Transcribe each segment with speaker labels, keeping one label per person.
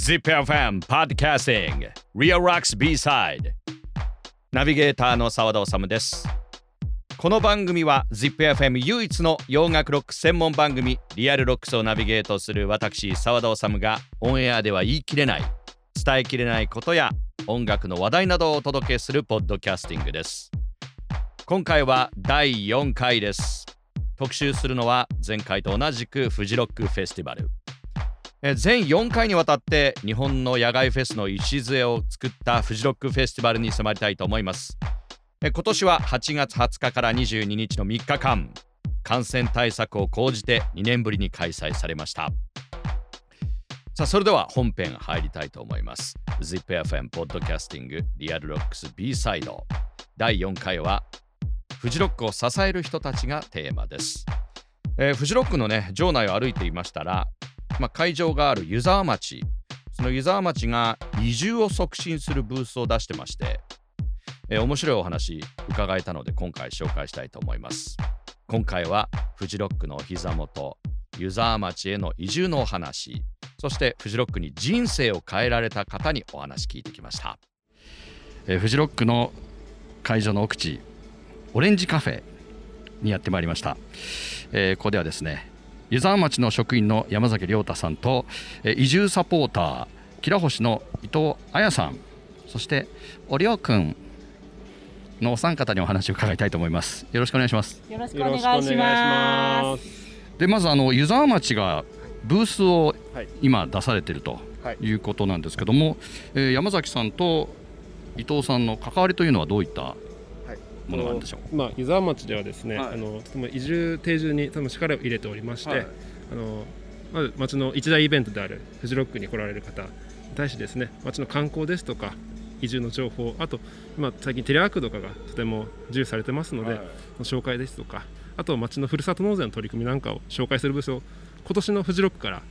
Speaker 1: ZIPFM Podcasting. Real Rocks B-Side. ナビゲーターの澤田治です。この番組は ZIPFM 唯一の洋楽ロック専門番組リアルロックスをナビゲートする私澤田治がオンエアでは言い切れない伝えきれないことや音楽の話題などをお届けするポッドキャスティングです。今回は第4回です。特集するのは前回と同じくフジロックフェスティバル。全4回にわたって日本の野外フェスの礎を作ったフジロックフェスティバルに迫りたいと思います。今年は8月20日から22日の3日間感染対策を講じて2年ぶりに開催されました。さあそれでは本編入りたいと思います。ZIPFM ポッドキャスティングリアルロックス B サイド第4回はフジロックを支える人たちがテーマです、えー、フジロックのね場内を歩いていましたらまあ、会場がある湯沢町。その湯沢町が移住を促進するブースを出してまして、えー、面白いお話伺えたので今回紹介したいと思います。今回はフジロックの膝元湯沢町への移住のお話そしてフジロックに人生を変えられた方にお話聞いてきました、えー、フジロックの会場の奥地オレンジカフェにやってまいりました、えー、ここではですね湯沢町の職員の山崎亮太さんと移住サポーター吉良星の伊藤彩さんそしておりょうくんのお三方にお話を伺いたいと思います。よろしくお願いします。
Speaker 2: よろしくお願いします。
Speaker 1: でまずあの湯沢町がブースを今出されているとい。うことなんですけども、はい、えー、山崎さんと伊藤さんの関わりというのはどういったものがあるんでしょう、
Speaker 3: まあ、湯沢町ではですね、はい、あのとても移住定住に多分力を入れておりまして、はい、あのまず町の一大イベントであるフジロックに来られる方に対してですね町の観光ですとか移住の情報あと今最近テレワークとかがとても重視されてますので、はい、紹介ですとかあと町のふるさと納税の取り組みなんかを紹介する部署を今年のフジロックから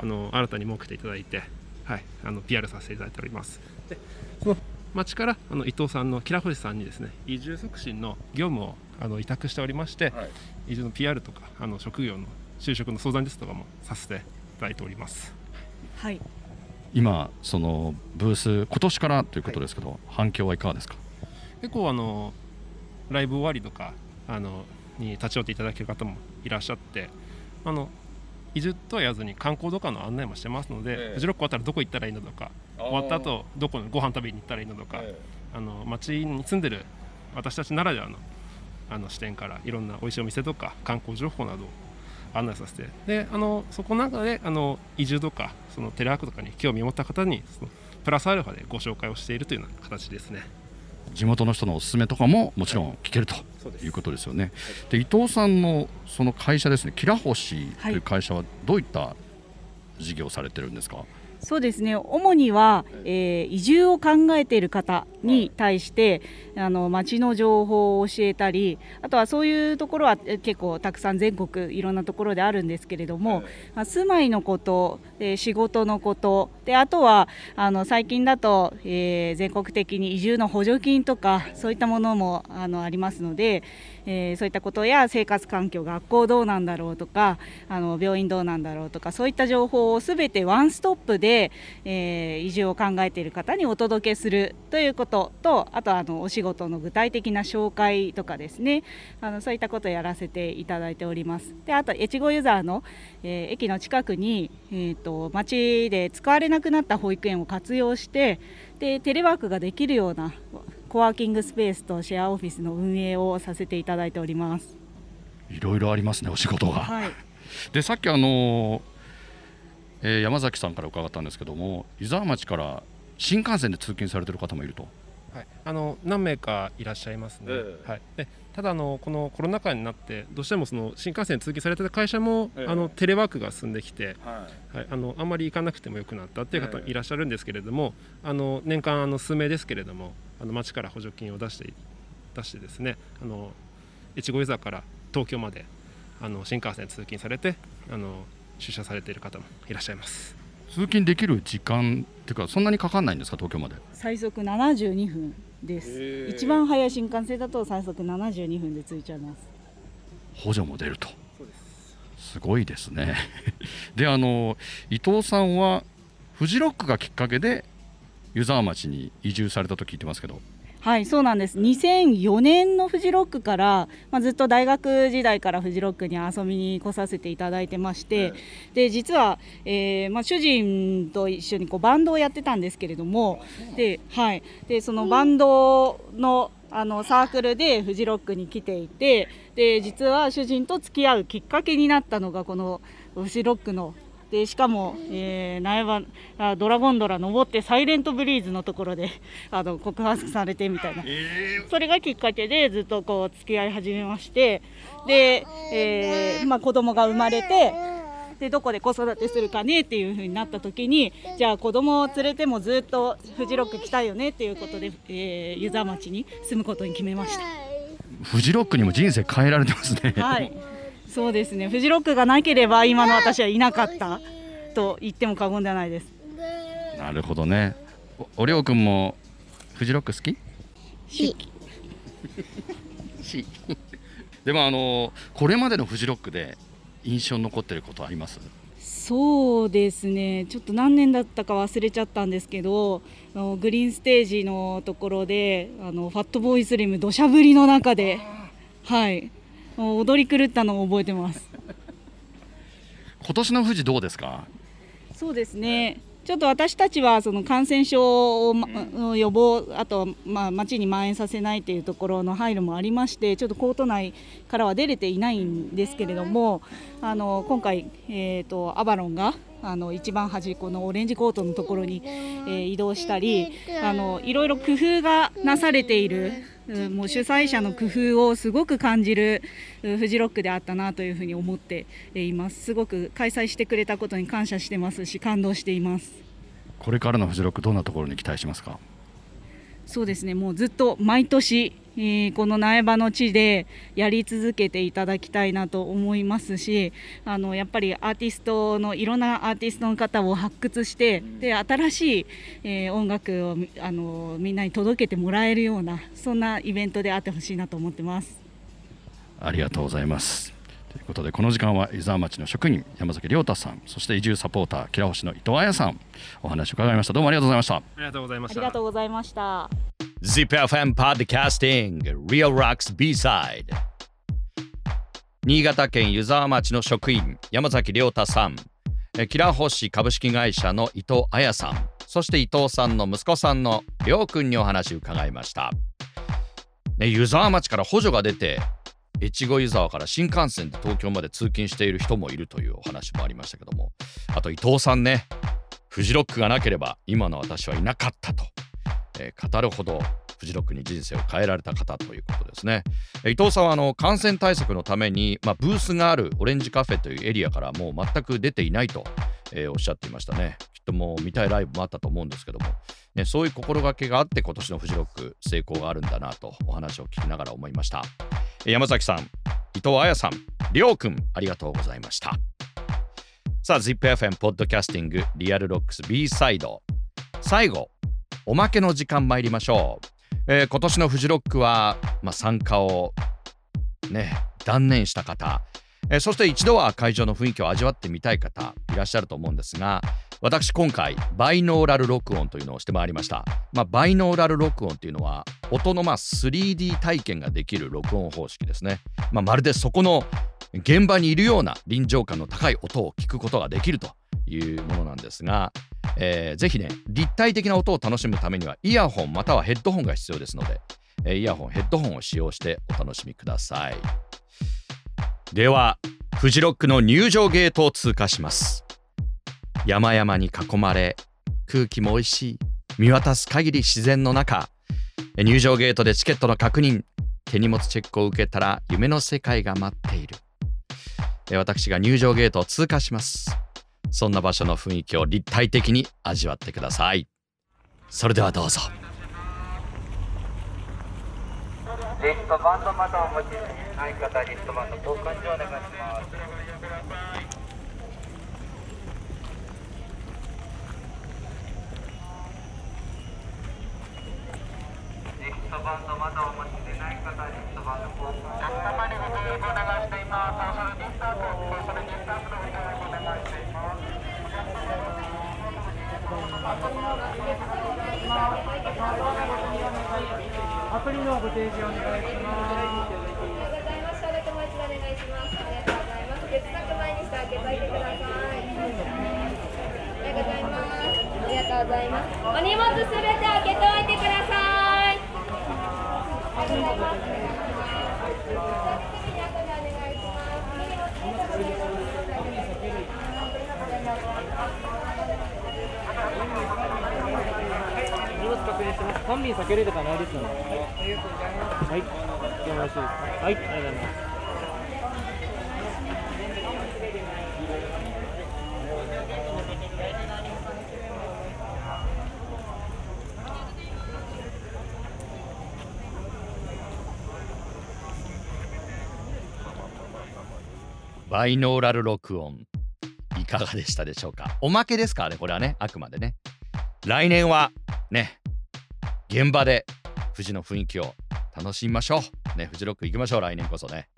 Speaker 3: あの新たに設けていただいて、はい、あの PR させていただいております。でその町からあの伊藤さんの吉良星さんにですね移住促進の業務をあの委託しておりまして、はい、移住の PR とかあの職業の就職の相談ですとかもさせていただいております。
Speaker 2: はい。
Speaker 1: 今そのブース今年からということですけど、はい、反響はいかがですか？
Speaker 3: 結構あのライブ終わりとかあのに立ち寄っていただける方もいらっしゃってあの移住とは言わずに観光とかの案内もしてますので、えー、フジロック終わったらどこ行ったらいいのとか終わった後どこにご飯食べに行ったらいいのとか、えー、あの街に住んでる私たちならではのあの視点からいろんな美味しいお店とか観光情報などを案内させてであのそこの中であの移住とかそのテレワークとかに興味を持った方にそのプラスアルファでご紹介をしているというような形ですね。
Speaker 1: 地元の人のおすすめとかももちろん聞けるということですよね。で伊藤さんのその会社ですね、キラホシという会社はどういった事業をされてるんですか？はい
Speaker 2: そうですね。主には、えー、移住を考えている方に対して、はい、あの町の情報を教えたりあとはそういうところは結構たくさん全国いろんなところであるんですけれども、はい、まあ、住まいのことで仕事のことであとはあの最近だと、えー、全国的に移住の補助金とかそういったものもあのありますので。えー、そういったことや生活環境学校どうなんだろうとかあの病院どうなんだろうとかそういった情報をすべてワンストップで、えー、移住を考えている方にお届けするということとあとあのお仕事の具体的な紹介とかですねあのそういったことをやらせていただいております。であと越後ユーザーの、えー、駅の近くに、えーと、町で使われなくなった保育園を活用してでテレワークができるようなコワーキングスペースとシェアオフィスの運営をさせていただいております。
Speaker 1: いろいろありますねお仕事が、はい、でさっきあの、えー、山崎さんから伺ったんですけども伊沢町から新幹線で通勤されてる方もいると
Speaker 3: はい、あの何名かいらっしゃいますね、えー、はい、でただあのこのコロナ禍になってどうしてもその新幹線通勤されてた会社も、えー、あのテレワークが進んできて、はい、はい、あのあんまり行かなくてもよくなったっていう方いらっしゃるんですけれども、えー、あの年間あの数名ですけれどもあの町から補助金を出して出してですねあの越後湯沢から東京まであの新幹線通勤されてあの出社されている方もいらっしゃいます
Speaker 1: 通勤できる時間っていうかそんなにかかんないんですか東京まで？
Speaker 2: 最速72分です。一番早い新幹線だと最速72分で着いちゃいます。
Speaker 1: 補助も出ると。すごいですね。であの伊藤さんは
Speaker 4: フジロックがきっかけで湯沢町に移住されたと聞いてますけど
Speaker 2: はいそうなんです。2004年のフジロックから、まあ、ずっと大学時代からフジロックに遊びに来させていただいてまして、で実は、えーまあ、主人と一緒にこうバンドをやってたんですけれどもで,、はい、でそのバンドのあのサークルでフジロックに来ていてで実は主人と付き合うきっかけになったのがこのフジロックのでしかも、えー、苗場あドラゴンドラ登ってサイレントブリーズのところで あの告白されてみたいな、えー、それがきっかけでずっとこう付き合い始めましてで、えーまあ、子供が生まれてでどこで子育てするかねっていう風になった時にじゃあ子供を連れてもずっとフジロック来たいよねっていうことで、えー、湯沢町に住むことに決めました。
Speaker 4: フジロックにも人生変えられてますね。
Speaker 2: はいそうですね。フジロックがなければ今の私はいなかった。と言っても過言ではないです。
Speaker 4: なるほどね。おりょうくんもフジロック好き？
Speaker 2: し。
Speaker 4: でもあのこれまでのフジロックで印象に残ってることあります？
Speaker 2: そうですね。ちょっと何年だったか忘れちゃったんですけどグリーンステージのところであのファットボーイスリム土砂降りの中ではい踊り狂ったのを覚えてます。
Speaker 4: 今年の富士どうですか？
Speaker 2: そうですね。ちょっと私たちはその感染症を予防、あとまあ町に蔓延させないというところの配慮もありまして、ちょっとコート内からは出れていないんですけれども、あの今回、えーと、アバロンがあの一番端っこのオレンジコートのところに、えー、移動したりあのいろいろ工夫がなされているもう主催者の工夫をすごく感じるフジロックであったなというふうに思っています。すごく開催してくれたことに感謝してますし感動しています。
Speaker 4: これからのフジロックどんなところに期待しますか？
Speaker 2: そうですね。もうずっと毎年えー、この苗場の地でやり続けていただきたいなと思いますしあのやっぱりアーティストのいろんなアーティストの方を発掘してで新しい、えー、音楽をあのみんなに届けてもらえるようなそんなイベントであってほしいなと思ってます。
Speaker 4: ありがとうございます。ということでこの時間は湯沢町の職員山崎亮太さんそして移住サポーター吉良星の伊藤彩さんお話を伺いました。どうもありがとうございました。あ
Speaker 3: りがとうございました。
Speaker 2: ありがとうございました
Speaker 1: ZIPFM Podcasting. Real Rocks B-Side. 新潟県湯沢町の職員山崎亮太さん。キラホシ株式会社の伊藤彩さん。そして伊藤さんの息子さんの亮君にお話を伺いました、ね、湯沢町から補助が出て越後湯沢から新幹線で東京まで通勤している人もいるというお話もありましたけども。あと伊藤さんねフジロックがなければ今の私はいなかったと。えー、語るほどフジロックに人生を変えられた方ということですね。伊藤さんはあの感染対策のために、まあ、ブースがあるオレンジカフェというエリアからもう全く出ていないと、えー、おっしゃっていましたね。きっともう見たいライブもあったと思うんですけども、ね、そういう心がけがあって今年のフジロック成功があるんだなとお話を聞きながら思いました。山崎さん、伊藤彩さん、りょうくん、ありがとうございました。さあ、ZIPFM Podcasting Real Rocks B-Side。最後、おまけの時間参りましょう、えー、今年のフジロックは、まあ、参加をね断念した方、えー、そして一度は会場の雰囲気を味わってみたい方いらっしゃると思うんですが私今回バイノーラル録音というのをしてまいりました、まあ、バイノーラル録音というのは音のま 3D 体験ができる録音方式ですね、まあ、まるでそこの現場にいるような臨場感の高い音を聞くことができるというものなんですが、えー、ぜひね、立体的な音を楽しむためには、イヤホンまたはヘッドホンが必要ですので、えー、イヤホン、ヘッドホンを使用してお楽しみください。では、フジロックの入場ゲートを通過します。山々に囲まれ、空気も美味しい、見渡す限り自然の中、入場ゲートでチケットの確認、手荷物チェックを受けたら夢の世界が待っている。私が入場ゲートを通過します。そんな場所の雰囲気を立体的に味わってください。それではどうぞ。
Speaker 5: リストバンドまだお持ちない方リストバンド交換所お願いしますリストバンドまだお持ちでない方リストバンド交換所お願いしていますソーシャルディスタンスソーシャルディスタンスのお願いしています
Speaker 6: アプリのご提示お願いします。
Speaker 7: ございます。お願いします。ありがとうございます。月額前にして開けといてください。ありがとうございます。ありがとうございます。お荷物すべて開けといてください。ありがとうございます。
Speaker 6: はい。よろしいですか。はい。ありがとうございます。
Speaker 1: バイノーラル録音いかがでしたでしょうか？おまけですか？らねこれはねあくまでね来年はね現場で富士の雰囲気を楽しみましょう。ねフジロック行きましょう。来年こそね。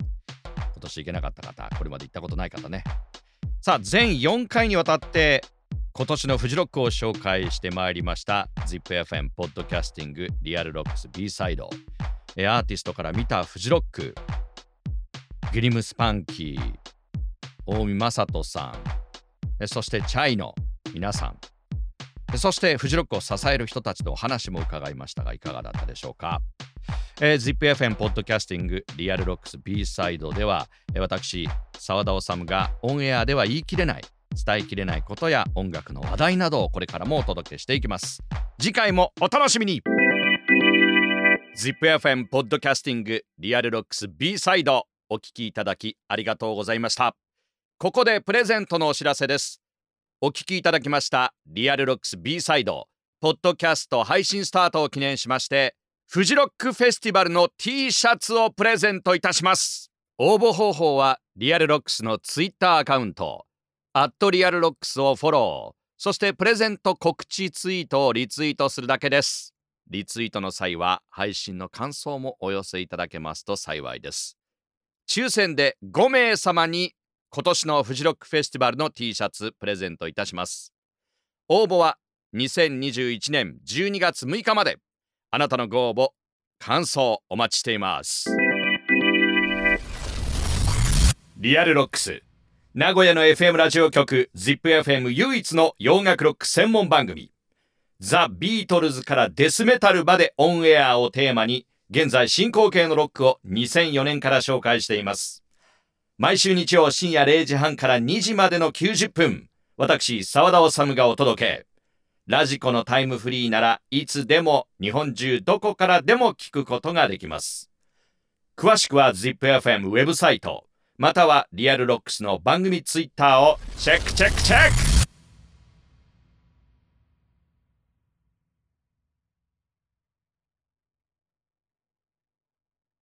Speaker 1: 今年行けなかった方これまで行ったことない方ね。さあ全4回にわたって今年のフジロックを紹介してまいりました ZIPFM Podcasting Real Rocks B-Sideえアーティストから見たフジロック GLIM SPANKY 大見正人さんそしてチャイの皆さん。そしてフジロックを支える人たちのお話も伺いましたがいかがだったでしょうか、えー、ZIPFM ポッドキャスティングリアルロックス B サイドではえ私澤田治がオンエアでは言い切れない伝えきれないことや音楽の話題などをこれからもお届けしていきます。次回もお楽しみに。ZIPFM ポッドキャスティングリアルロックス B サイドお聞きいただきありがとうございました。ここでプレゼントのお知らせです。お聞きいただきましたリアルロックス B サイドポッドキャスト配信スタートを記念しましてフジロックフェスティバルの T シャツをプレゼントいたします。応募方法は Real Rocks のツイッターアカウントアット Real Rocks をフォローそしてプレゼント告知ツイートをリツイートするだけです。リツイートの際は配信の感想もお寄せいただけますと幸いです。抽選で5名様に今年のフジロックフェスティバルの T シャツプレゼントいたします。応募は2021年12月6日まで。あなたのご応募感想お待ちしています。Real Rocks。名古屋の FM ラジオ局 ZIPFM 唯一の洋楽ロック専門番組。ザ・ビートルズからデスメタルまでオンエアをテーマに現在進行形のロックを2004年から紹介しています。毎週日曜深夜0時半から2時までの90分私澤田治がお届け。ラジコのタイムフリーならいつでも日本中どこからでも聞くことができます。詳しくは ZIPFM ウェブサイトまたは Real Rocks の番組ツイッターをチェックチェックチェック。